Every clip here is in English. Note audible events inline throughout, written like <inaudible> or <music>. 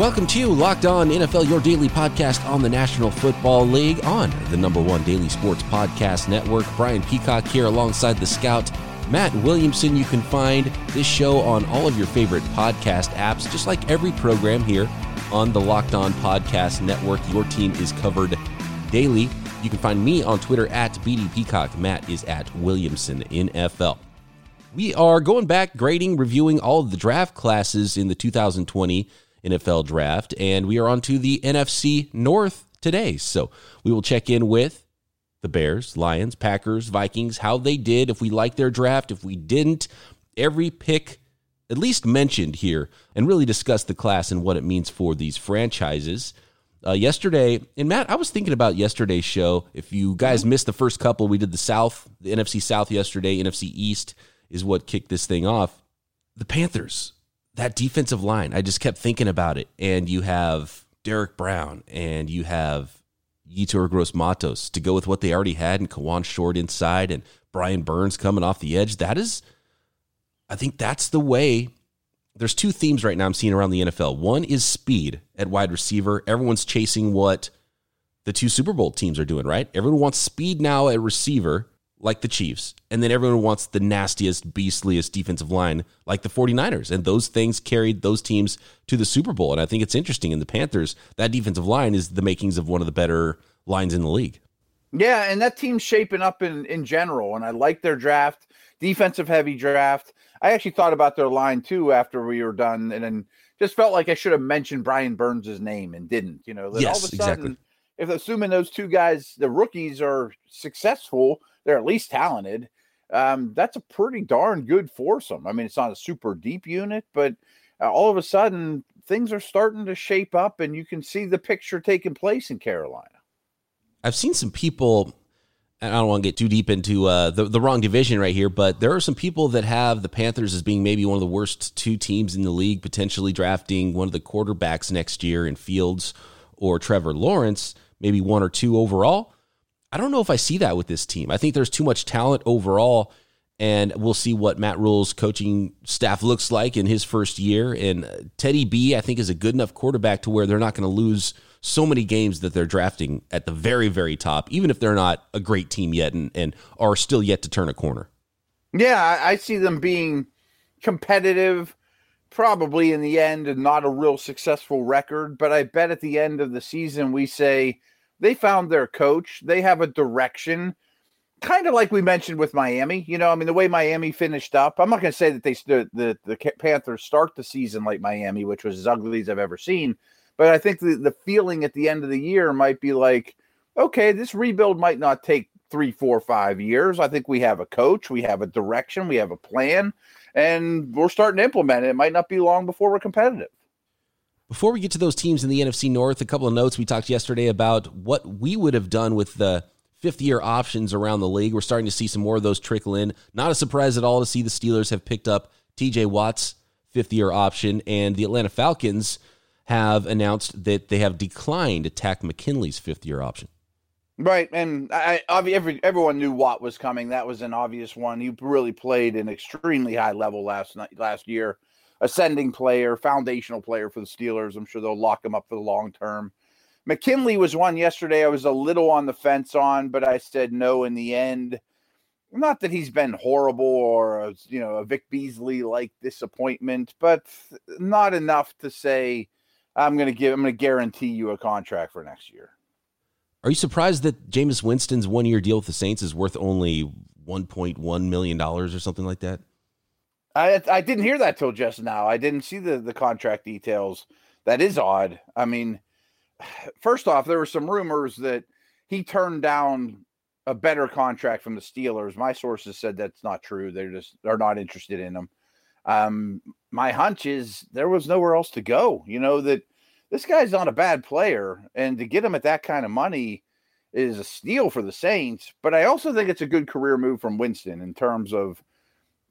Welcome to Locked On NFL, your daily podcast on the National Football League on the number one daily sports podcast network. Brian Peacock here alongside the scout, Matt Williamson. You can find this show on all of your favorite podcast apps, just like every program here on the Locked On Podcast Network. Your team is covered daily. You can find me on Twitter at BD Peacock. Matt is at Williamson NFL. We are going back, grading, reviewing all of the draft classes in the 2020 NFL draft, and we are on to the NFC North today. So we will check in with the Bears, Lions, Packers, Vikings, how they did, if we liked their draft, if we didn't, every pick at least mentioned here, and really discuss the class and what it means for these franchises. Uh, yesterday, and Matt, I was thinking about yesterday's show. If you guys missed the first couple, we did the South, the NFC South yesterday, NFC East is what kicked this thing off. The Panthers, that defensive line, I just kept thinking about it. And you have Derrick Brown and you have Yetur Gross Matos to go with what they already had and Kawann Short inside and Brian Burns coming off the edge. That is, I think that's the way. There's two themes right now I'm seeing around the NFL. One is speed at wide receiver. Everyone's chasing what the two Super Bowl teams are doing, right? Everyone wants speed now at receiver like the Chiefs. And then everyone wants the nastiest, beastliest defensive line like the 49ers. And those things carried those teams to the Super Bowl. And I think it's interesting in the Panthers, that defensive line is the makings of one of the better lines in the league. Yeah, and that team's shaping up in in general. And I like their draft, defensive heavy draft. I actually thought about their line too after we were done, and then just felt like I should have mentioned Brian Burns' name and didn't. You know, yes, all of a sudden, exactly. if assuming those two guys, the rookies, are successful, they're at least talented. Um, that's a pretty darn good foursome. I mean, it's not a super deep unit, but uh, all of a sudden things are starting to shape up, and you can see the picture taking place in Carolina. I've seen some people, and I don't want to get too deep into uh, the, the wrong division right here, but there are some people that have the Panthers as being maybe one of the worst two teams in the league, potentially drafting one of the quarterbacks next year in Fields or Trevor Lawrence, maybe one or two overall. I don't know if I see that with this team. I think there's too much talent overall, and we'll see what Matt Rhule's coaching staff looks like in his first year. And uh, Teddy B, I think, is a good enough quarterback to where they're not going to lose so many games that they're drafting at the very, very top, even if they're not a great team yet and, and are still yet to turn a corner. Yeah, I, I see them being competitive, probably in the end, and not a real successful record. But I bet at the end of the season, we say they found their coach, they have a direction. Kind of like we mentioned with Miami, you know. I mean, the way Miami finished up. I'm not going to say that they stood the the Panthers start the season like Miami, which was as ugly as I've ever seen. But I think the, the feeling at the end of the year might be like, okay, this rebuild might not take three, four, five years. I think we have a coach, we have a direction, we have a plan, and we're starting to implement it. It might not be long before we're competitive. Before we get to those teams in the NFC North, a couple of notes. We talked yesterday about what we would have done with the fifth year options around the league. We're starting to see some more of those trickle in. Not a surprise at all to see the Steelers have picked up TJ Watt's fifth year option, and the Atlanta Falcons have announced that they have declined Takk McKinley's fifth year option. Right, and I every, everyone knew Watt was coming. That was an obvious one. He really played an extremely high level last night, last year. Ascending player, foundational player for the Steelers. I'm sure they'll lock him up for the long term. McKinley was one yesterday. I was a little on the fence on, but I said no in the end. Not that he's been horrible or you know a Vic Beasley like disappointment, but not enough to say I'm going to give. I'm going to guarantee you a contract for next year. Are you surprised that Jameis Winston's one year deal with the Saints is worth only 1.1 million dollars or something like that? I I didn't hear that till just now. I didn't see the the contract details. That is odd. I mean, <sighs> first off, there were some rumors that he turned down a better contract from the Steelers. My sources said that's not true. They're just they're not interested in him. Um, my hunch is there was nowhere else to go. You know that this guy's not a bad player, and to get him at that kind of money is a steal for the Saints. But I also think it's a good career move from Winston in terms of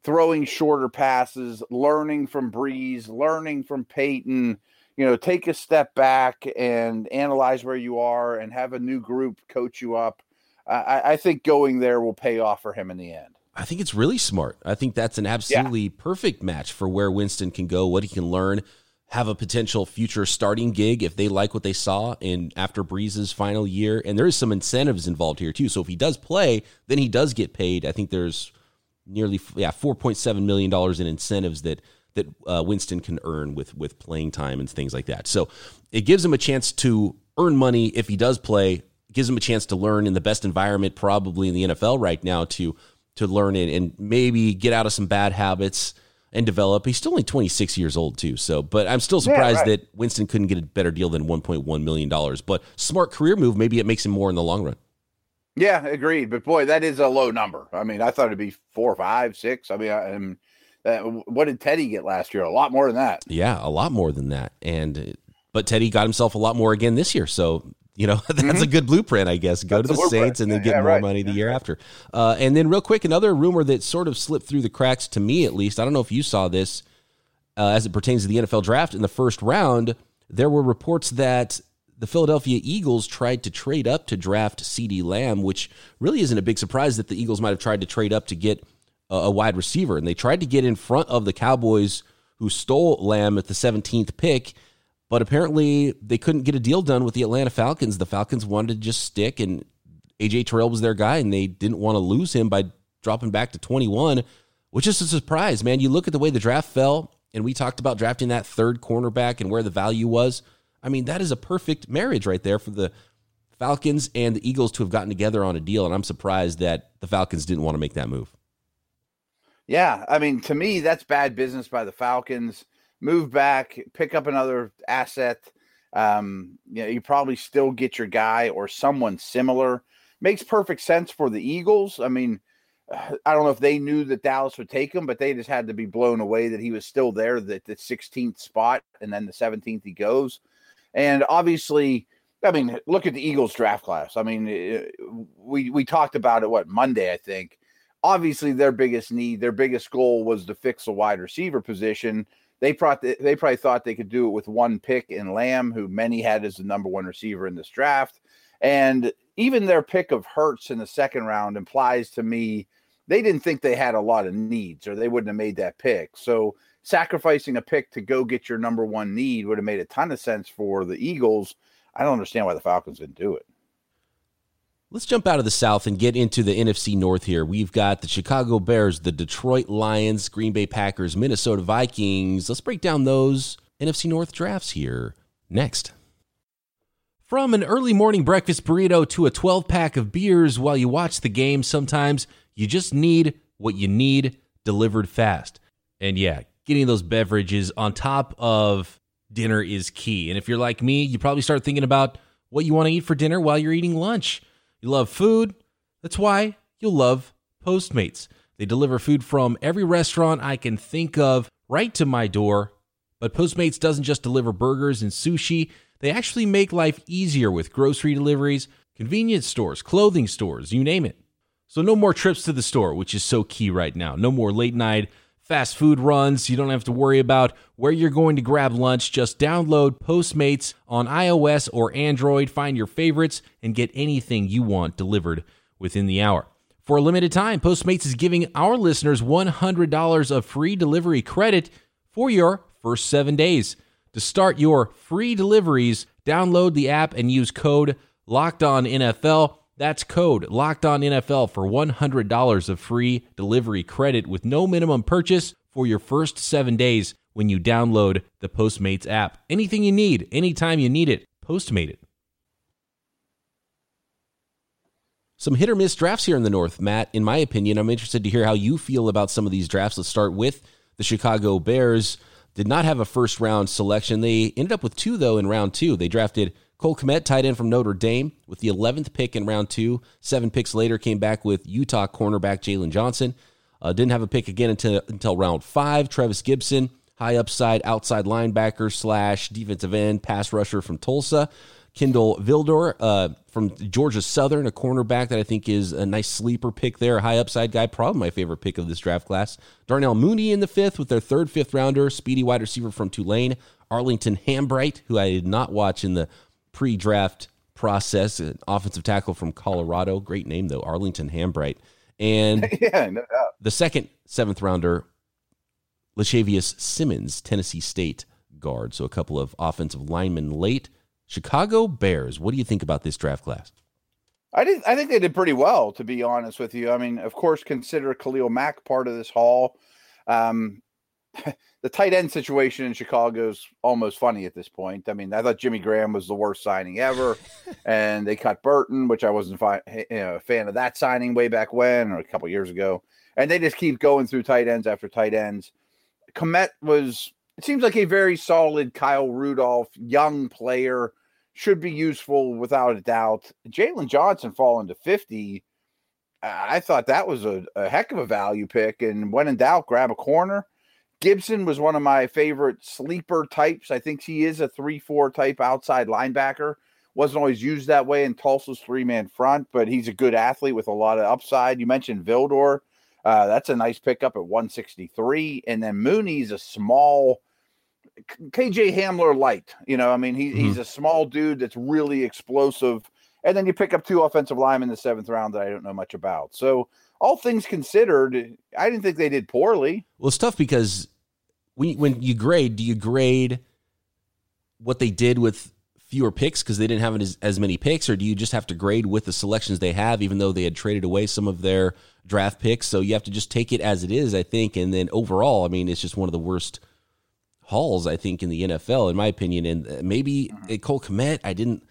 throwing shorter passes, learning from Brees, learning from Payton. You know, take a step back and analyze where you are, and have a new group coach you up. I, I think going there will pay off for him in the end. I think it's really smart. I think that's an absolutely yeah. perfect match for where Winston can go, what he can learn. have a potential future starting gig if they like what they saw in after Brees' final year. And there is some incentives involved here too. So if he does play, then he does get paid. I think there's nearly yeah four point seven million dollars in incentives that that uh, Winston can earn with with playing time and things like that. So it gives him a chance to earn money if he does play. Gives him a chance to learn in the best environment probably in the NFL right now to to learn it and maybe get out of some bad habits and develop. He's still only 26 years old too. So, but I'm still surprised yeah, right. that Winston couldn't get a better deal than 1.1 million dollars. But smart career move. Maybe it makes him more in the long run. Yeah, agreed. But boy, that is a low number. I mean, I thought it'd be four, five, six. I mean, I, am uh, what did Teddy get last year? A lot more than that. Yeah, a lot more than that. And but Teddy got himself a lot more again this year. So you know <laughs> that's mm-hmm. a good blueprint, I guess. Go that's to the Saints and then get yeah, more right. money the year after. Uh, and then real quick, another rumor that sort of slipped through the cracks to me, at least. I don't know if you saw this uh, as it pertains to the NFL draft in the first round. There were reports that the Philadelphia Eagles tried to trade up to draft CeeDee Lamb, which really isn't a big surprise that the Eagles might have tried to trade up to get a, a wide receiver. And they tried to get in front of the Cowboys who stole Lamb at the 17th pick, but apparently they couldn't get a deal done with the Atlanta Falcons. The Falcons wanted to just stick, and AJ Terrell was their guy, and they didn't want to lose him by dropping back to 21, which is a surprise, man. You look at the way the draft fell and we talked about drafting that third cornerback and where the value was. I mean, that is a perfect marriage right there for the Falcons and the Eagles to have gotten together on a deal. And I'm surprised that the Falcons didn't want to make that move. Yeah. I mean, to me, that's bad business by the Falcons. Move back, pick up another asset. Um, you know, you probably still get your guy or someone similar. Makes perfect sense for the Eagles. I mean, <sighs> I don't know if they knew that Dallas would take him, but they just had to be blown away that he was still there, that the 16th spot, and then the 17th he goes. And obviously, I mean, look at the Eagles draft class. I mean, eh, we we talked about it what Monday, I think. Obviously, their biggest need, their biggest goal was to fix the wide receiver position. They probably they probably thought they could do it with one pick in Lamb, who many had as the number one receiver in this draft. And even their pick of Hurts in the second round implies to me they didn't think they had a lot of needs or they wouldn't have made that pick. So sacrificing a pick to go get your number one need would have made a ton of sense for the Eagles. I don't understand why the Falcons didn't do it. Let's jump out of the South and get into the NFC North here. We've got the Chicago Bears, the Detroit Lions, Green Bay Packers, Minnesota Vikings. Let's break down those NFC North drafts here next. From an early morning breakfast burrito to a 12 pack of beers while you watch the game, sometimes you just need what you need delivered fast. And yeah, getting those beverages on top of dinner is key. And if you're like me, you probably start thinking about what you want to eat for dinner while you're eating lunch. You love food. That's why you'll love Postmates. They deliver food from every restaurant I can think of right to my door. But Postmates doesn't just deliver burgers and sushi, they actually make life easier with grocery deliveries, convenience stores, clothing stores, you name it. So, no more trips to the store, which is so key right now. No more late night fast food runs. You don't have to worry about where you're going to grab lunch. Just download Postmates on iOS or Android, find your favorites, and get anything you want delivered within the hour. For a limited time, Postmates is giving our listeners $100 of free delivery credit for your first seven days. To start your free deliveries, download the app and use code Locked On NFL. That's code Locked On NFL for $100 of free delivery credit with no minimum purchase for your first seven days when you download the Postmates app. Anything you need, anytime you need it, Postmate it. Some hit or miss drafts here in the North, Matt. In my opinion, I'm interested to hear how you feel about some of these drafts. Let's start with the Chicago Bears. Did not have a first round selection. They ended up with two, though, in round two. They drafted Cole Kmet, tight end from Notre Dame, with the 11th pick in round two. Seven picks later, came back with Utah cornerback Jaylon Johnson. Uh, didn't have a pick again until, until round five. Trevis Gibson, high upside outside linebacker slash defensive end, pass rusher from Tulsa. Kindle Vildor uh, from Georgia Southern, a cornerback that I think is a nice sleeper pick there, a high upside guy, probably my favorite pick of this draft class. Darnell Mooney in the fifth with their third fifth rounder, speedy wide receiver from Tulane. Arlington Hambright, who I did not watch in the pre draft process, an offensive tackle from Colorado. Great name, though, Arlington Hambright. And <laughs> yeah, no doubt. the second seventh rounder, Lachavious Simmons, Tennessee State guard. So a couple of offensive linemen late. Chicago Bears. What do you think about this draft class? I did. I think they did pretty well, to be honest with you. I mean, of course, consider Khalil Mack part of this haul. Um, <laughs> the tight end situation in Chicago is almost funny at this point. I mean, I thought Jimmy Graham was the worst signing ever, <laughs> and they cut Burton, which I wasn't fi- eh, you know, a fan of that signing way back when or a couple years ago. And they just keep going through tight ends after tight ends. Kmet was, it seems like a very solid Kyle Rudolph, young player should be useful without a doubt. Jaylon Johnson falling to 50. I thought that was a, a, heck of a value pick. And when in doubt, grab a corner. Gibson was one of my favorite sleeper types. I think he is a 3 4 type outside linebacker. Wasn't always used that way in Tulsa's three man front, but he's a good athlete with a lot of upside. You mentioned Vildor. Uh, that's a nice pickup at 163. And then Mooney's a small KJ Hamler light. You know, I mean, he, mm-hmm. he's a small dude that's really explosive. And then you pick up two offensive linemen in the seventh round that I don't know much about. So, all things considered, I didn't think they did poorly. Well, it's tough because when when you grade, do you grade what they did with fewer picks because they didn't have as, as many picks, or do you just have to grade with the selections they have, even though they had traded away some of their draft picks? So you have to just take it as it is, I think. And then overall, I mean, it's just one of the worst hauls, I think, in the NFL, in my opinion. And uh, maybe mm-hmm. Cole Kmet, I didn't.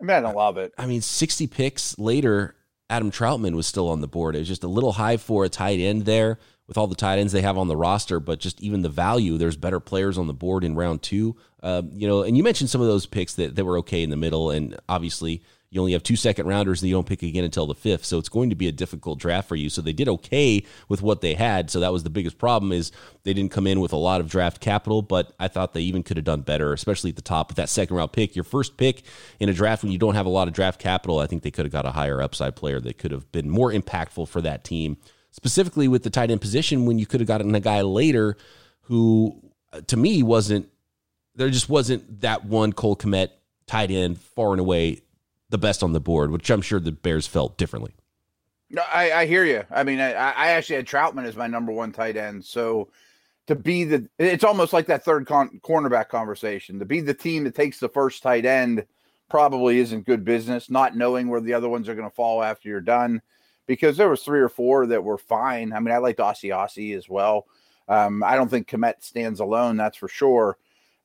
I mean, I don't love it. I mean, 60 picks later, Adam Trautman was still on the board. It was just a little high for a tight end there with all the tight ends they have on the roster, but just even the value, there's better players on the board in round two. Uh, you know, and you mentioned some of those picks that, that were okay in the middle, and obviously you only have two second rounders that you don't pick again until the fifth. So it's going to be a difficult draft for you. So they did okay with what they had. So that was the biggest problem is they didn't come in with a lot of draft capital, but I thought they even could have done better, especially at the top with that second round pick. Your first pick in a draft when you don't have a lot of draft capital, I think they could have got a higher upside player that could have been more impactful for that team. Specifically with the tight end position, when you could have gotten a guy later who uh, to me wasn't there just wasn't that one Cole Kmet tight end far and away the best on the board, which I'm sure the Bears felt differently. No, I, I hear you. I mean, I, I, actually had Trautman as my number one tight end. So to be the, it's almost like that third con, cornerback conversation. To be the team that takes the first tight end probably isn't good business. Not knowing where the other ones are going to fall after you're done, because there was three or four that were fine. I mean, I liked Asiasi as well. Um, I don't think Kmet stands alone. That's for sure.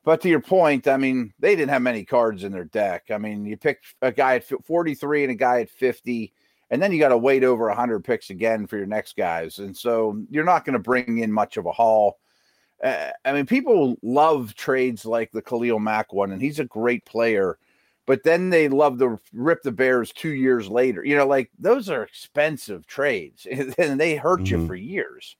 But to your point, I mean, they didn't have many cards in their deck. I mean, you pick a guy at 43 and a guy at 50, and then you got to wait over 100 picks again for your next guys. And so you're not going to bring in much of a haul. Uh, I mean, people love trades like the Khalil Mack one, and he's a great player. But then they love to rip the Bears two years later. You know, like those are expensive trades, <laughs> and they hurt mm-hmm. you for years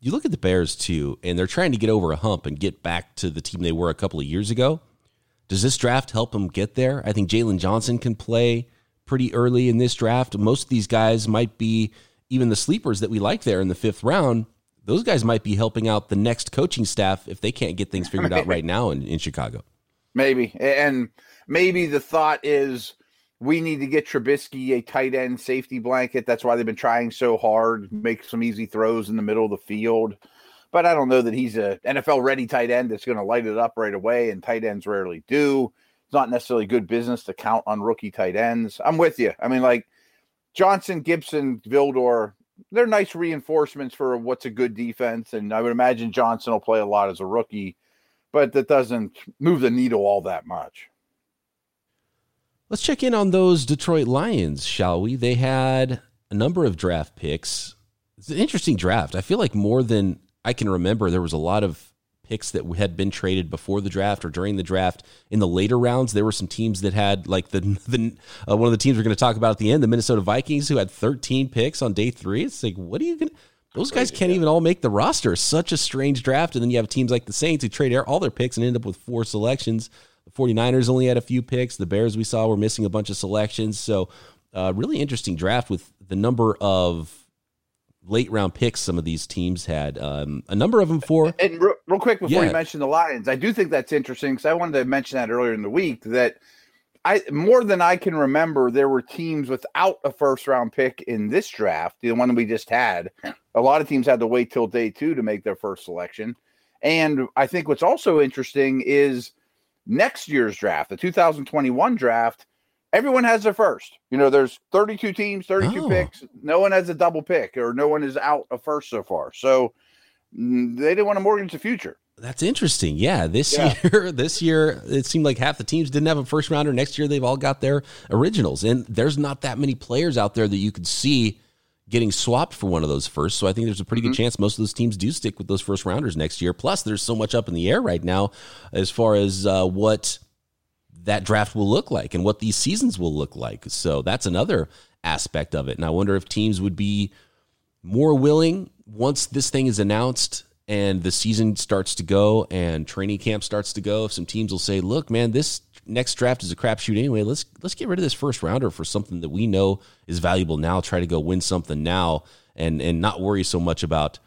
you look at the Bears too, and they're trying to get over a hump and get back to the team they were a couple of years ago. Does this draft help them get there? I think Jaylon Johnson can play pretty early in this draft. Most of these guys might be even the sleepers that we like there in the fifth round. Those guys might be helping out the next coaching staff if they can't get things figured out right now in, in Chicago. Maybe. And maybe the thought is we need to get Trubisky a tight end safety blanket. That's why they've been trying so hard, make some easy throws in the middle of the field. But I don't know that he's a NFL ready tight end that's going to light it up right away, and tight ends rarely do. It's not necessarily good business to count on rookie tight ends. I'm with you. I mean, like Johnson, Gibson, Vildor, they're nice reinforcements for what's a good defense. And I would imagine Johnson will play a lot as a rookie, but that doesn't move the needle all that much. Let's check in on those Detroit Lions, shall we? They had a number of draft picks. It's an interesting draft. I feel like more than I can remember, there was a lot of picks that had been traded before the draft or during the draft. In the later rounds, there were some teams that had like the <laughs> the uh, one of the teams we're going to talk about at the end, the Minnesota Vikings, who had 13 picks on day three. It's like, what are you going? to Those guys can't even all make the roster. Such a strange draft. And then you have teams like the Saints who trade all their picks and end up with four selections. The 49ers only had a few picks. The Bears we saw were missing a bunch of selections. So, uh, really interesting draft with the number of late round picks some of these teams had. Um, a number of them for. And real, real quick before yeah. you mention the Lions, I do think that's interesting because I wanted to mention that earlier in the week that I more than I can remember, there were teams without a first round pick in this draft, the one we just had. A lot of teams had to wait till day two to make their first selection. And I think what's also interesting is next year's draft, the 2021 draft, everyone has their first. You know, there's 32 teams, 32 oh. picks. No one has a double pick or no one is out a first so far. So mm, they didn't want to mortgage the future. That's interesting. Yeah, this yeah. <laughs> year, this year, it seemed like half the teams didn't have a first rounder. Next year, they've all got their originals, and there's not that many players out there that you could see getting swapped for one of those first. So I think there's a pretty mm-hmm. good chance most of those teams do stick with those first rounders next year. Plus, there's so much up in the air right now as far as uh, what that draft will look like and what these seasons will look like. So that's another aspect of it. And I wonder if teams would be more willing once this thing is announced and the season starts to go and training camp starts to go. If some teams will say, "Look, man, this next draft is a crapshoot anyway. Let's let's get rid of this first rounder for something that we know is valuable now. Try to go win something now, and and not worry so much about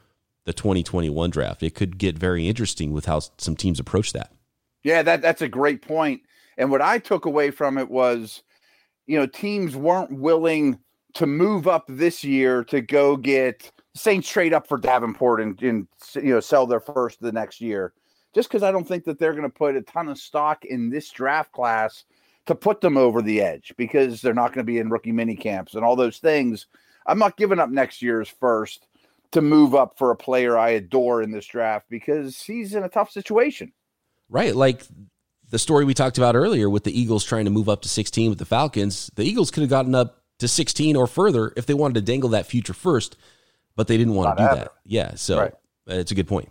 the 2021 draft. It could get very interesting with how some teams approach that. Yeah, that that's a great point. And what I took away from it was, you know, teams weren't willing to move up this year to go get Saints trade up for Davenport and, and you know sell their first the next year just because I don't think that they're going to put a ton of stock in this draft class to put them over the edge because they're not going to be in rookie mini camps and all those things. I'm not giving up next year's first to move up for a player I adore in this draft because he's in a tough situation. Right. Like the story we talked about earlier with the Eagles trying to move up to 16 with the Falcons, the Eagles could have gotten up to 16 or further if they wanted to dangle that future first, but they didn't want not to do ever. that. Yeah. So right. it's a good point.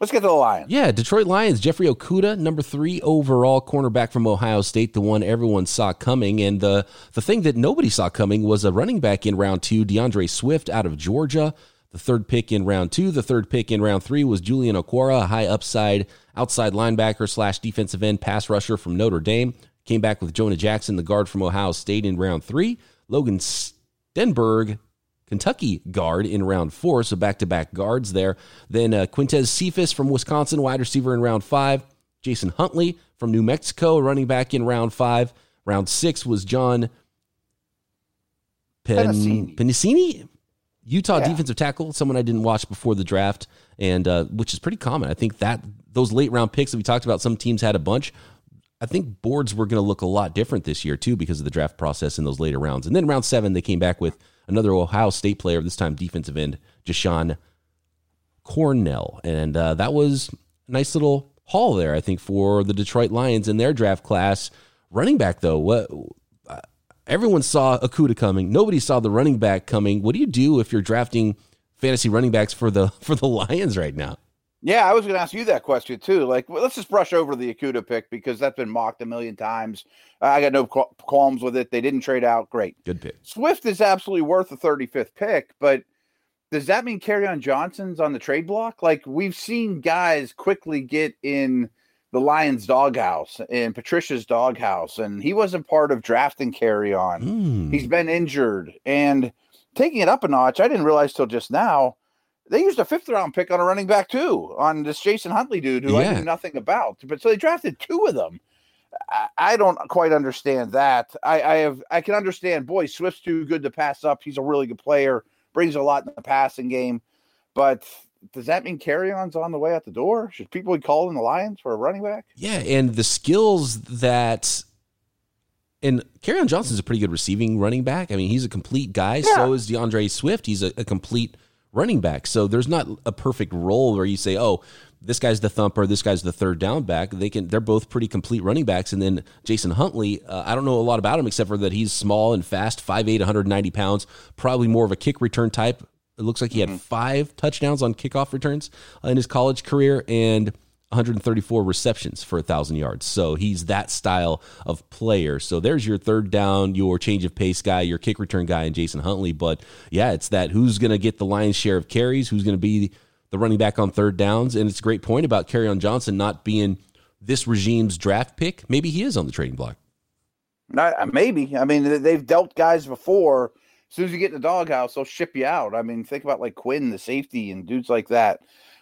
Let's get to the Lions. Yeah, Detroit Lions. Jeffrey Okudah, number three overall cornerback from Ohio State, the one everyone saw coming. And the, the thing that nobody saw coming was a running back in round two, D'Andre Swift out of Georgia. The third pick in round two. The third pick in round three was Julian Okwara, a high upside outside linebacker slash defensive end pass rusher from Notre Dame. Came back with Jonah Jackson, the guard from Ohio State, in round three. Logan Stenberg, Kentucky guard in round four, so back to back guards there. Then uh, Quintez Cephus from Wisconsin, wide receiver in round five. Jason Huntley from New Mexico, running back in round five. Round six was John Pen- Penisini. Utah yeah. defensive tackle, someone I didn't watch before the draft, and uh, which is pretty common. I think that those late round picks that we talked about, some teams had a bunch. I think boards were going to look a lot different this year too because of the draft process in those later rounds. And then round seven, they came back with another Ohio State player, this time defensive end, Jashon Cornell. And uh, that was a nice little haul there, I think, for the Detroit Lions in their draft class. Running back, though, what uh, everyone saw Okudah coming. Nobody saw the running back coming. What do you do if you're drafting fantasy running backs for the <laughs> for the Lions right now? Yeah, I was going to ask you that question too. Like, well, let's just brush over the Okudah pick because that's been mocked a million times. I got no qualms with it. They didn't trade out. Great. Good pick. Swift is absolutely worth the 35th pick, but does that mean Kerryon Johnson's on the trade block? Like, we've seen guys quickly get in the Lions doghouse and Patricia's doghouse, and he wasn't part of drafting Kerryon. Mm. He's been injured and taking it up a notch. I didn't realize till just now they used a fifth round pick on a running back too, on this Jason Huntley dude who yeah. I knew nothing about. But so they drafted two of them. I, I don't quite understand that. I, I, have I can understand. Boy, Swift's too good to pass up. He's a really good player, brings a lot in the passing game. But does that mean Kerryon's on the way out the door? Should people be calling the Lions for a running back? Yeah, and the skills that and Kerryon Johnson's a pretty good receiving running back. I mean, he's a complete guy. Yeah. So is D'Andre Swift. He's a, a complete running back. So there's not a perfect role where you say, oh, this guy's the thumper, this guy's the third down back. They can they're both pretty complete running backs. And then Jason Huntley, uh, I don't know a lot about him except for that he's small and fast, 5'8", 190 pounds, probably more of a kick return type. It looks like he had mm-hmm. five touchdowns on kickoff returns in his college career and – 134 receptions for a thousand yards. So he's that style of player. So there's your third down, your change of pace guy, your kick return guy, and Jason Huntley. But yeah, it's that who's going to get the lion's share of carries, who's going to be the running back on third downs. And it's a great point about Kerryon Johnson not being this regime's draft pick. Maybe he is on the trading block. Not, uh, maybe. I mean, they've dealt guys before. As soon as you get in the doghouse, they'll ship you out. I mean, think about like Quinn, the safety, and dudes like that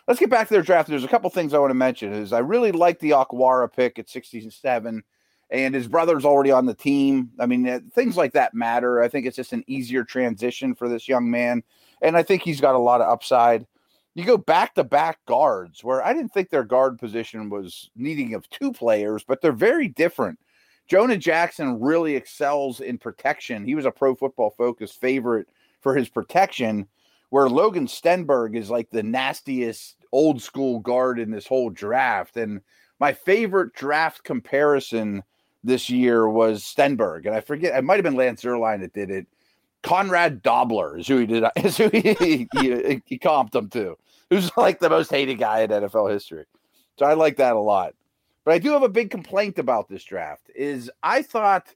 let's get back to their draft. There's a couple things I want to mention. Is I really like the Okwara pick at 67, and his brother's already on the team. I mean, uh, things like that matter. I think it's just an easier transition for this young man, and I think he's got a lot of upside. you go back to back guards where I didn't think their guard position was needing of two players, but they're very different. Jonah Jackson really excels in protection. He was a pro football focus favorite for his protection, where Logan Stenberg is like the nastiest old school guard in this whole draft. And my favorite draft comparison this year was Stenberg. And I forget, it might have been Lance Zierlein that did it. Conrad Dobler is who he did, <laughs> is who he, he, he comped him to, who's like the most hated guy in NFL history. So I like that a lot. But I do have a big complaint about this draft is I thought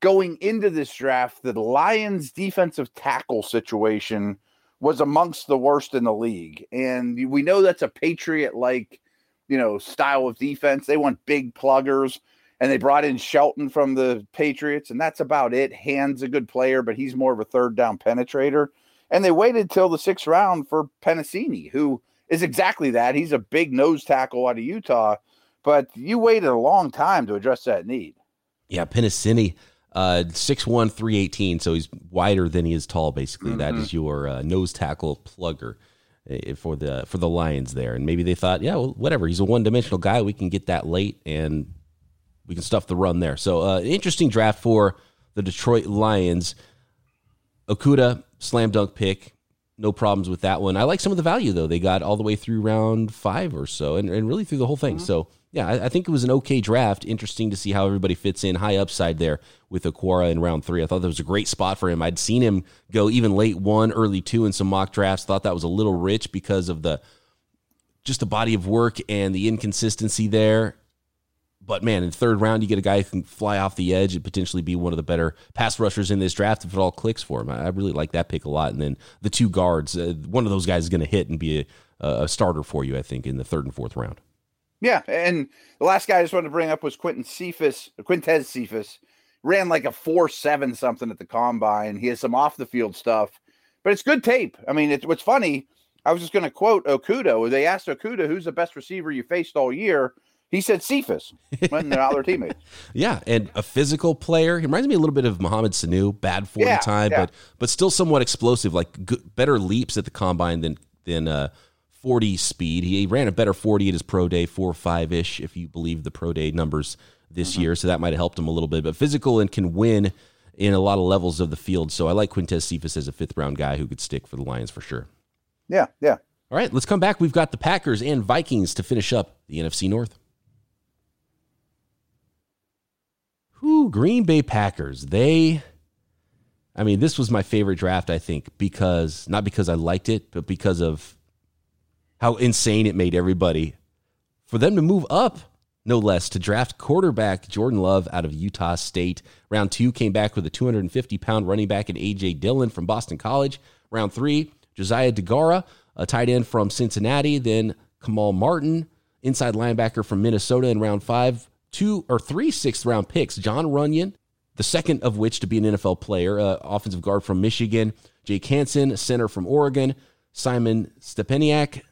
going into this draft that the Lions defensive tackle situation was amongst the worst in the league. And we know that's a Patriot like, you know, style of defense. They want big pluggers. And they brought in Shelton from the Patriots, and that's about it. Hand's a good player, but he's more of a third down penetrator. And they waited till the sixth round for Penisini, who is exactly that. He's a big nose tackle out of Utah, but you waited a long time to address that need. Yeah, Penisini, uh, 6'1, 318. So he's wider than he is tall, basically. Mm-hmm. That is your uh, nose tackle plugger eh, for the for the Lions there. And maybe they thought, yeah, well, whatever. He's a one dimensional guy. We can get that late and we can stuff the run there. So, uh, interesting draft for the Detroit Lions. Okudah, slam dunk pick. No problems with that one. I like some of the value, though. They got all the way through round five or so and, and really through the whole thing. Mm-hmm. So, yeah, I, I, think it was an okay draft. Interesting to see how everybody fits in. High upside there with Okwara in round three. I thought that was a great spot for him. I'd seen him go even late one, early two in some mock drafts. Thought that was a little rich because of the just the body of work and the inconsistency there. But man, in third round, you get a guy who can fly off the edge and potentially be one of the better pass rushers in this draft if it all clicks for him. I really like that pick a lot. And then the two guards, uh, one of those guys is going to hit and be a, a, starter for you, I think, in the third and fourth round. Yeah, and the last guy I just wanted to bring up was Quinton Cephus, Quintez Cephus, Ran like a four seven something at the combine. He has some off the field stuff, but it's good tape. I mean, it's what's funny. I was just going to quote Okudah. They asked Okudah, "Who's the best receiver you faced all year?" He said Cephus when they're other <laughs> teammates. yeah, and a physical player. He reminds me a little bit of Mohamed Sanu, bad forty yeah, time, yeah. but but still somewhat explosive. Like good, better leaps at the combine than than uh, forty speed. He ran a better forty at his pro day, four five ish, if you believe the pro day numbers this mm-hmm. year. So that might have helped him a little bit. But physical and can win in a lot of levels of the field. So I like Quintez Cephus as a fifth round guy who could stick for the Lions for sure. Yeah, yeah. All right, let's come back. We've got the Packers and Vikings to finish up the NFC North. Whew, Green Bay Packers. They, I mean, this was my favorite draft, I think, because not because I liked it, but because of how insane it made everybody. For them to move up, no less, to draft quarterback Jordan Love out of Utah State. Round two came back with a 250 pound running back in A.J. Dillon from Boston College. Round three, Josiah Deguara, a tight end from Cincinnati. Then Kamal Martin, inside linebacker from Minnesota in round five two or three sixth round picks John Runyan, the second of which to be an NFL player, uh, offensive guard from Michigan, Jake Hanson, center from Oregon, Simon Stepaniak,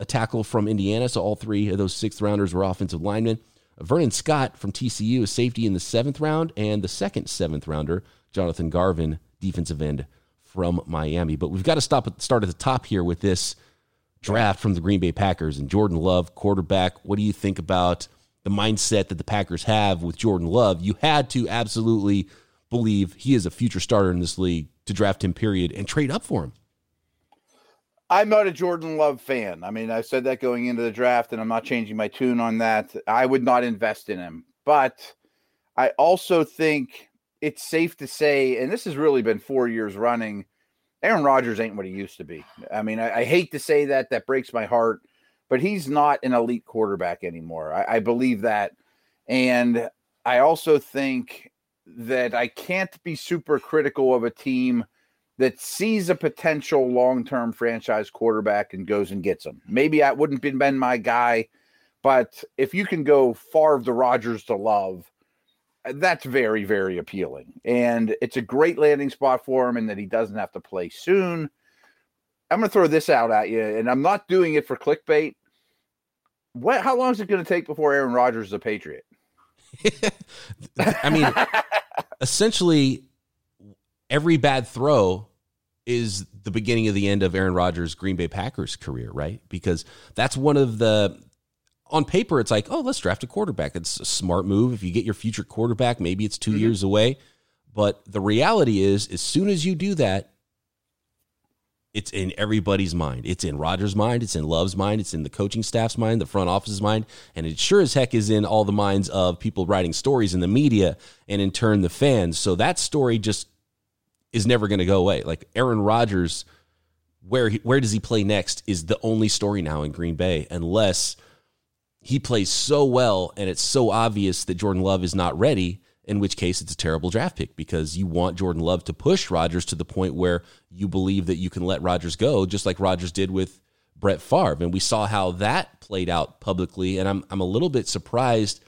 a tackle from Indiana. So all three of those sixth rounders were offensive linemen. Vernon Scott from TCU, a safety in the seventh round, and the second seventh rounder, Jonathan Garvin, defensive end from Miami. But we've got to stop at start at the top here with this draft from the Green Bay Packers and Jordan Love, quarterback. What do you think about the mindset that the Packers have with Jordan Love, you had to absolutely believe he is a future starter in this league to draft him, period, and trade up for him. I'm not a Jordan Love fan. I mean, I said that going into the draft, and I'm not changing my tune on that. I would not invest in him. But I also think it's safe to say, and this has really been four years running, Aaron Rodgers ain't what he used to be. I mean, I, I hate to say that, that breaks my heart but he's not an elite quarterback anymore. I, I believe that. And I also think that I can't be super critical of a team that sees a potential long-term franchise quarterback and goes and gets him. Maybe I wouldn't have been my guy, but if you can go far of the Rodgers to love, uh, that's very, very appealing. And it's a great landing spot for him and that he doesn't have to play soon. I'm going to throw this out at you, and I'm not doing it for clickbait. What? How long is it going to take before Aaron Rodgers is a Patriot? <laughs> I mean, <laughs> essentially, every bad throw is the beginning of the end of Aaron Rodgers' Green Bay Packers career, right? Because that's one of the on paper it's like, oh, let's draft a quarterback. It's a smart move. If you get your future quarterback, maybe it's 2 mm-hmm. years away. But the reality is, as soon as you do that, it's in everybody's mind. It's in Rodgers' mind. It's in Love's mind. It's in the coaching staff's mind, the front office's mind, and it sure as heck is in all the minds of people writing stories in the media and in turn the fans. So that story just is never going to go away. Like Aaron Rodgers, where he, where does he play next is the only story now in Green Bay, unless he plays so well and it's so obvious that Jordan Love is not ready in which case it's a terrible draft pick because you want Jordan Love to push Rodgers to the point where you believe that you can let Rodgers go, just like Rodgers did with Brett Favre. And we saw how that played out publicly. And I'm, I'm a little bit surprised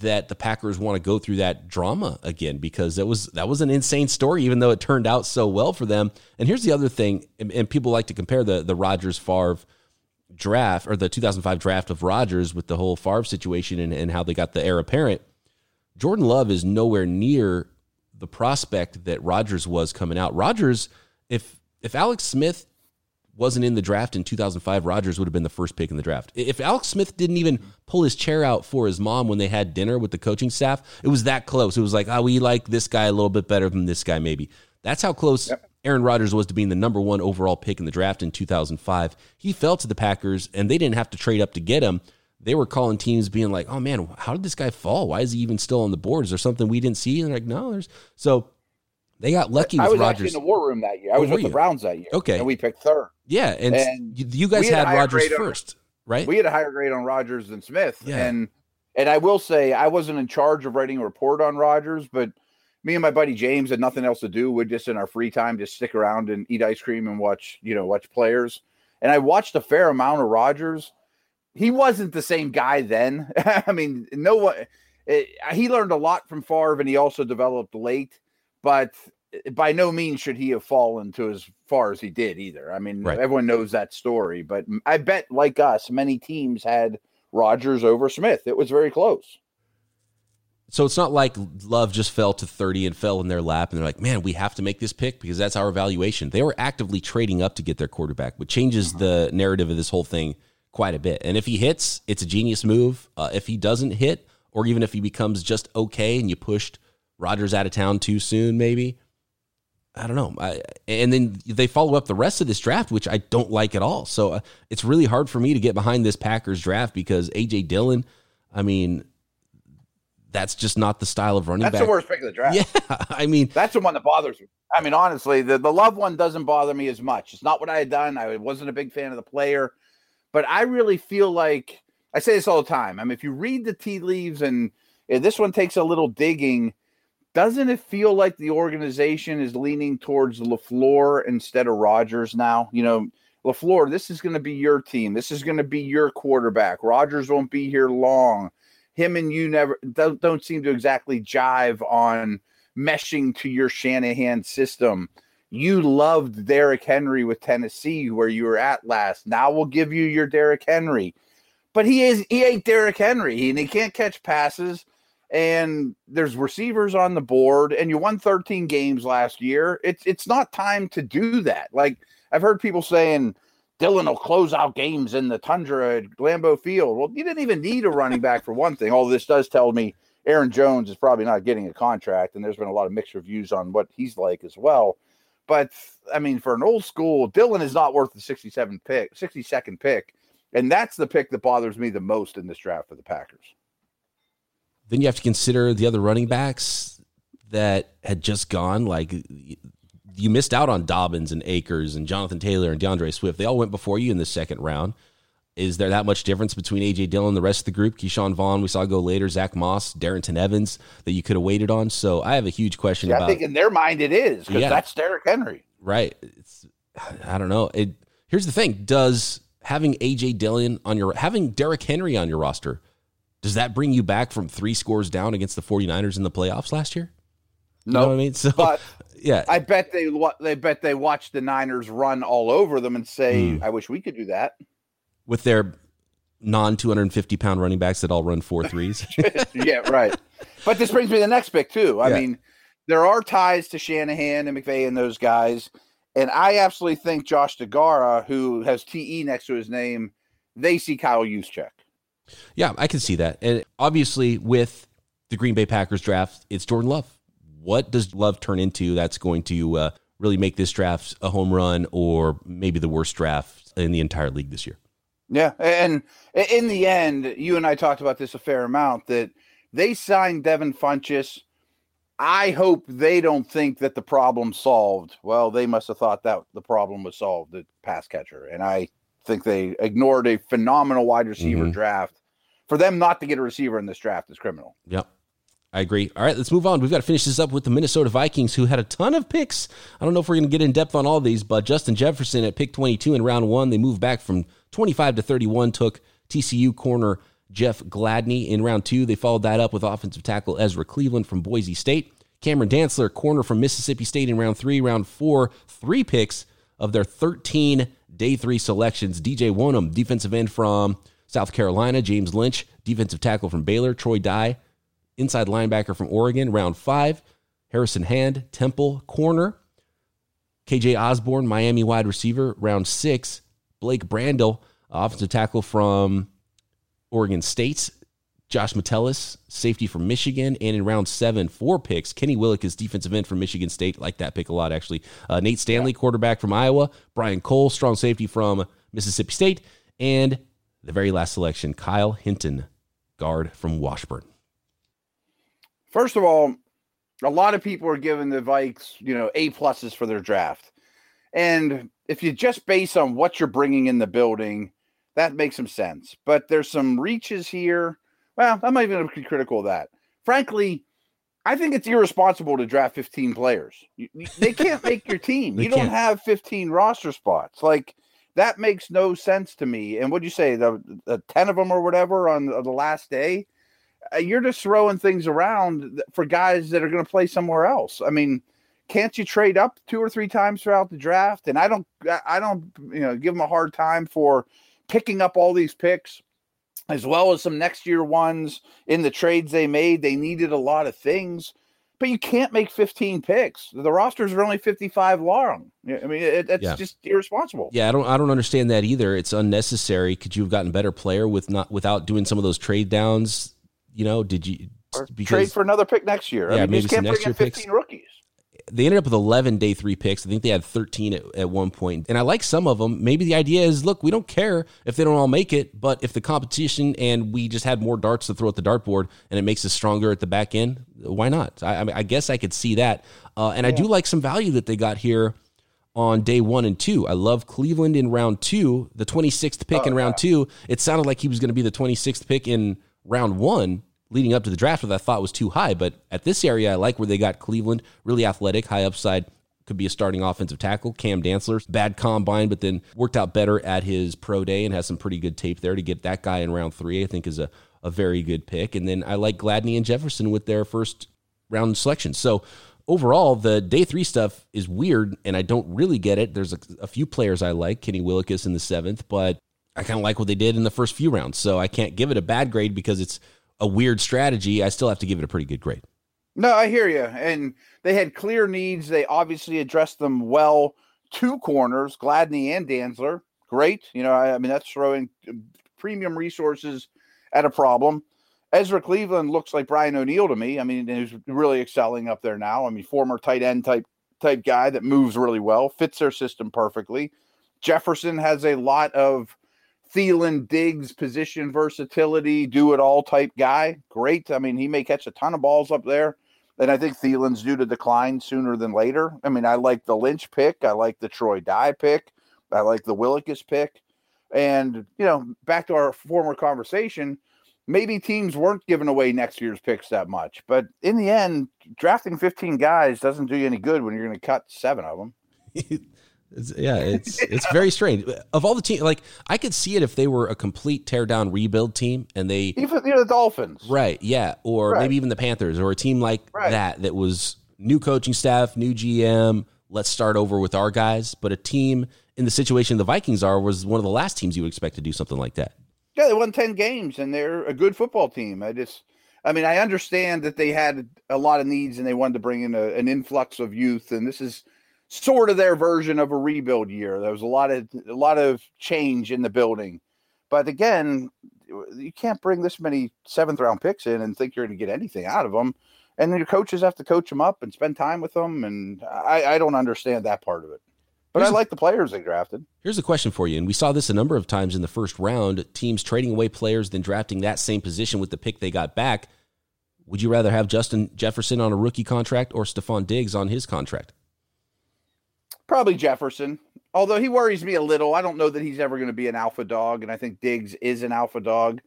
that the Packers want to go through that drama again because that was that was an insane story, even though it turned out so well for them. And here's the other thing, and, and people like to compare the the Rodgers Favre draft or the 2005 draft of Rodgers with the whole Favre situation and, and how they got the heir apparent. Jordan Love is nowhere near the prospect that Rodgers was coming out. Rodgers, if if Alex Smith wasn't in the draft in 2005, Rodgers would have been the first pick in the draft. If Alex Smith didn't even pull his chair out for his mom when they had dinner with the coaching staff, it was that close. It was like, oh, we like this guy a little bit better than this guy, maybe. That's how close yep. Aaron Rodgers was to being the number one overall pick in the draft in 2005. He fell to the Packers, and they didn't have to trade up to get him they were calling teams being like, "Oh man, how did this guy fall? Why is he even still on the board? Is there something we didn't see?" And like, no, there's so they got lucky. I was Rodgers. actually in the war room that year. I oh, was with you? the Browns that year. Okay, and we picked third. Yeah, and, and you guys had, had Rodgers first, on, right? We had a higher grade on Rodgers than Smith, yeah. and and I will say I wasn't in charge of writing a report on Rodgers, but me and my buddy James had nothing else to do. We'd just in our free time just stick around and eat ice cream and watch, you know, watch players. And I watched a fair amount of Rodgers. he wasn't the same guy then. <laughs> I mean, no one. It, he learned a lot from Favre, and he also developed late. But by no means should he have fallen to as far as he did either. I mean, right. everyone knows that story. But I bet, like us, many teams had Rodgers over Smith. It was very close. So it's not like Love just fell to 30 and fell in their lap and they're like, man, we have to make this pick because that's our evaluation. They were actively trading up to get their quarterback, which changes uh-huh. the narrative of this whole thing quite a bit. And if he hits, it's a genius move. Uh, if he doesn't hit, or even if he becomes just okay and you pushed Rodgers out of town too soon, maybe. I don't know. I, and then they follow up the rest of this draft, which I don't like at all. So uh, it's really hard for me to get behind this Packers draft because AJ Dillon, I mean, that's just not the style of running that's back. That's the worst pick of the draft. Yeah, <laughs> I mean, that's the one that bothers me. I mean, honestly, the the love one doesn't bother me as much. It's not what I had done. I wasn't a big fan of the player. But I really feel like I say this all the time. I mean, if you read the tea leaves and this one takes a little digging, doesn't it feel like the organization is leaning towards LaFleur instead of Rodgers now? You know, LaFleur, this is going to be your team. This is going to be your quarterback. Rodgers won't be here long. Him and you never don't, don't seem to exactly jive on meshing to your Shanahan system. You loved Derrick Henry with Tennessee, where you were at last. Now we'll give you your Derrick Henry. But he is he ain't Derrick Henry, and he can't catch passes. And there's receivers on the board, and you won 13 games last year. It's it's not time to do that. Like I've heard people saying Dillon will close out games in the tundra at Lambeau Field. Well, you didn't even need a running back for one thing. All this does tell me Aaron Jones is probably not getting a contract, and there's been a lot of mixed reviews on what he's like as well. But I mean, for an old school, Dillon is not worth the 67 pick, 62nd pick. And that's the pick that bothers me the most in this draft for the Packers. Then you have to consider the other running backs that had just gone. Like you missed out on Dobbins and Akers and Jonathan Taylor and D'Andre Swift. They all went before you in the second round. Is there that much difference between AJ Dillon and the rest of the group? Ke'Shawn Vaughn, we saw go later. Zach Moss, Darrynton Evans, that you could have waited on. So I have a huge question about. I think in their mind it is because yeah, that's Derrick Henry. Right. It's, I don't know. It. Here's the thing: Does having AJ Dillon on your having Derrick Henry on your roster does that bring you back from three scores down against the 49ers in the playoffs last year? No, know I mean, <laughs> so but yeah, I bet they they bet they watched the Niners run all over them and say, mm. "I wish we could do that." with their non 250 pound running backs that all run four threes. <laughs> yeah, right. But this brings me to the next pick, too. I yeah. mean, there are ties to Shanahan and McVay and those guys. And I absolutely think Josh Deguara, who has TE next to his name, they see Kyle Juszczyk. Yeah, I can see that. And obviously, with the Green Bay Packers draft, it's Jordan Love. What does Love turn into that's going to uh, really make this draft a home run or maybe the worst draft in the entire league this year? Yeah. And in the end, you and I talked about this a fair amount that they signed Devin Funchess. I hope they don't think that the problem solved. Well, they must have thought that the problem was solved, the pass catcher. And I think they ignored a phenomenal wide receiver mm-hmm. draft. For them not to get a receiver in this draft is criminal. Yep. I agree. All right, let's move on. We've got to finish this up with the Minnesota Vikings, who had a ton of picks. I don't know if we're going to get in depth on all these, but Justin Jefferson at pick 22 in round one. They moved back from 25 to 31, took TCU corner Jeff Gladney in round two. They followed that up with offensive tackle Ezra Cleveland from Boise State. Cameron Dantzler, corner from Mississippi State in round three. Round four, three picks of their 13 day three selections. DJ Wonnum, defensive end from South Carolina. James Lynch, defensive tackle from Baylor. Troy Dye, inside linebacker from Oregon, round five. Harrison Hand, Temple, corner. KJ Osborn, Miami wide receiver, round six. Blake Brandel, offensive tackle from Oregon State. Josh Metellus, safety from Michigan. And in round seven, four picks. Kenny Willekes defensive end from Michigan State. Like that pick a lot, actually. Uh, Nate Stanley, quarterback from Iowa. Brian Cole, strong safety from Mississippi State. And the very last selection, Kyle Hinton, guard from Washburn. First of all, a lot of people are giving the Vikes, you know, A pluses for their draft. And if you just base on what you're bringing in the building, that makes some sense. But there's some reaches here. Well, I'm not even going to be critical of that. Frankly, I think it's irresponsible to draft 15 players. You, they can't <laughs> make your team. you don't can't. have 15 roster spots. Like that makes no sense to me. And what'd you say? The, the 10 of them or whatever on the, the last day? Uh, you're just throwing things around for guys that are going to play somewhere else. I mean, can't you trade up two or three times throughout the draft? And I don't, I don't, you know, give them a hard time for picking up all these picks as well as some next year ones in the trades they made. They needed a lot of things, but you can't make 15 picks. The rosters are only 55 long. I mean, it, it's yeah. just irresponsible. Yeah, I don't, I don't understand that either. It's unnecessary. Could you have gotten better player with not without doing some of those trade downs? You know, did you because, trade for another pick next year? Yeah, I mean, maybe some next year 15 picks. rookies they ended up with 11 day three picks. I think they had 13 at, at one point. And I like some of them. Maybe the idea is look, we don't care if they don't all make it, but if the competition and we just had more darts to throw at the dartboard and it makes us stronger at the back end, why not? I, I, mean, I guess I could see that. Uh, and yeah. I do like some value that they got here on day one and two. I love Cleveland in round two, the 26th pick oh, in round yeah. two. It sounded like he was going to be the 26th pick in round one leading up to the draft that I thought was too high. But at this area, I like where they got Cleveland, really athletic, high upside. Could be a starting offensive tackle. Cam Dantzler, bad combine, but then worked out better at his pro day and has some pretty good tape there to get that guy in round three. I think is a, a very good pick. And then I like Gladney and Jefferson with their first round selection. So overall, the day three stuff is weird, and I don't really get it. There's a, a few players I like, Kenny Willekes in the seventh, but I kind of like what they did in the first few rounds. So I can't give it a bad grade because it's a weird strategy, I still have to give it a pretty good grade. No, I hear you. And they had clear needs. They obviously addressed them well. Two corners, Gladney and Dantzler. Great. You know, I, I mean, that's throwing premium resources at a problem. Ezra Cleveland looks like Brian O'Neill to me. I mean, he's really excelling up there now. I mean, former tight end type type guy that moves really well, fits their system perfectly. Jefferson has a lot of Thielen, Diggs, position versatility, do it all type guy. Great. I mean, he may catch a ton of balls up there. And I think Thielen's due to decline sooner than later. I mean, I like the Lynch pick. I like the Troy Dye pick. I like the Willekes pick. And, you know, back to our former conversation, maybe teams weren't giving away next year's picks that much. But in the end, drafting 15 guys doesn't do you any good when you're going to cut seven of them. <laughs> It's, yeah, it's it's very strange. Of all the teams, like I could see it if they were a complete tear down rebuild team and they even you know, the Dolphins, right? Yeah, or right. maybe even the Panthers or a team like right. that that was new coaching staff, new GM. Let's start over with our guys. But a team in the situation the Vikings are was one of the last teams you would expect to do something like that. Yeah, they won ten games and they're a good football team. I just, I mean, I understand that they had a lot of needs and they wanted to bring in a, an influx of youth, and this is sort of their version of a rebuild year. There was a lot of a lot of change in the building, but again, you can't bring this many seventh round picks in and think you're going to get anything out of them. And then your coaches have to coach them up and spend time with them, and I, I don't understand that part of it. But here's I like the players they drafted. Here's a question for you, and we saw this a number of times in the first round: teams trading away players, then drafting that same position with the pick they got back. Would you rather have Justin Jefferson on a rookie contract or Stefon Diggs on his contract? Probably Jefferson. Although he worries me a little. I don't know that he's ever going to be an alpha dog, and I think Diggs is an alpha dog.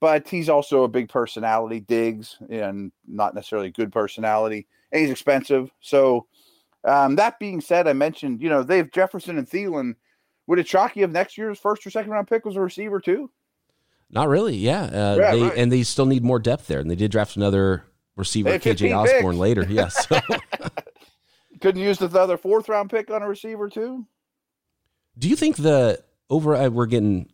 But he's also a big personality, Diggs, and not necessarily good personality. And he's expensive. So um, that being said, I mentioned, you know, they have Jefferson and Thielen. Would it shock you if next year's first or second round pick was a receiver too? Not really. Yeah, uh, yeah they, right. and they still need more depth there, and they did draft another receiver, KJ Osborn, picks. later. Yes. So. <laughs> Couldn't use the other fourth round pick on a receiver too. Do you think the over? We're getting.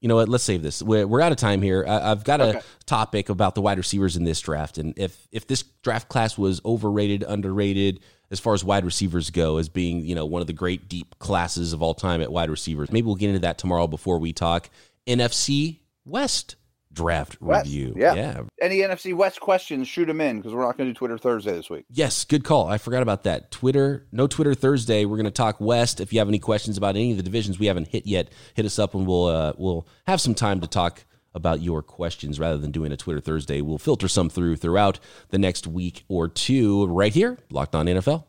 You know what? Let's save this. We're, we're out of time here. I, have got okay. a topic about the wide receivers in this draft, and if if this draft class was overrated, underrated as far as wide receivers go, as being you know one of the great deep classes of all time at wide receivers. Maybe we'll get into that tomorrow before we talk NFC West draft West, review. Yeah. yeah. Any NFC West questions, shoot them in because we're not going to do Twitter Thursday this week. Yes, good call. I forgot about that. Twitter, no Twitter Thursday. We're going to talk West. If you have any questions about any of the divisions we haven't hit yet, hit us up and we'll uh, we'll have some time to talk about your questions rather than doing a Twitter Thursday. We'll filter some through throughout the next week or two right here, Locked On NFL.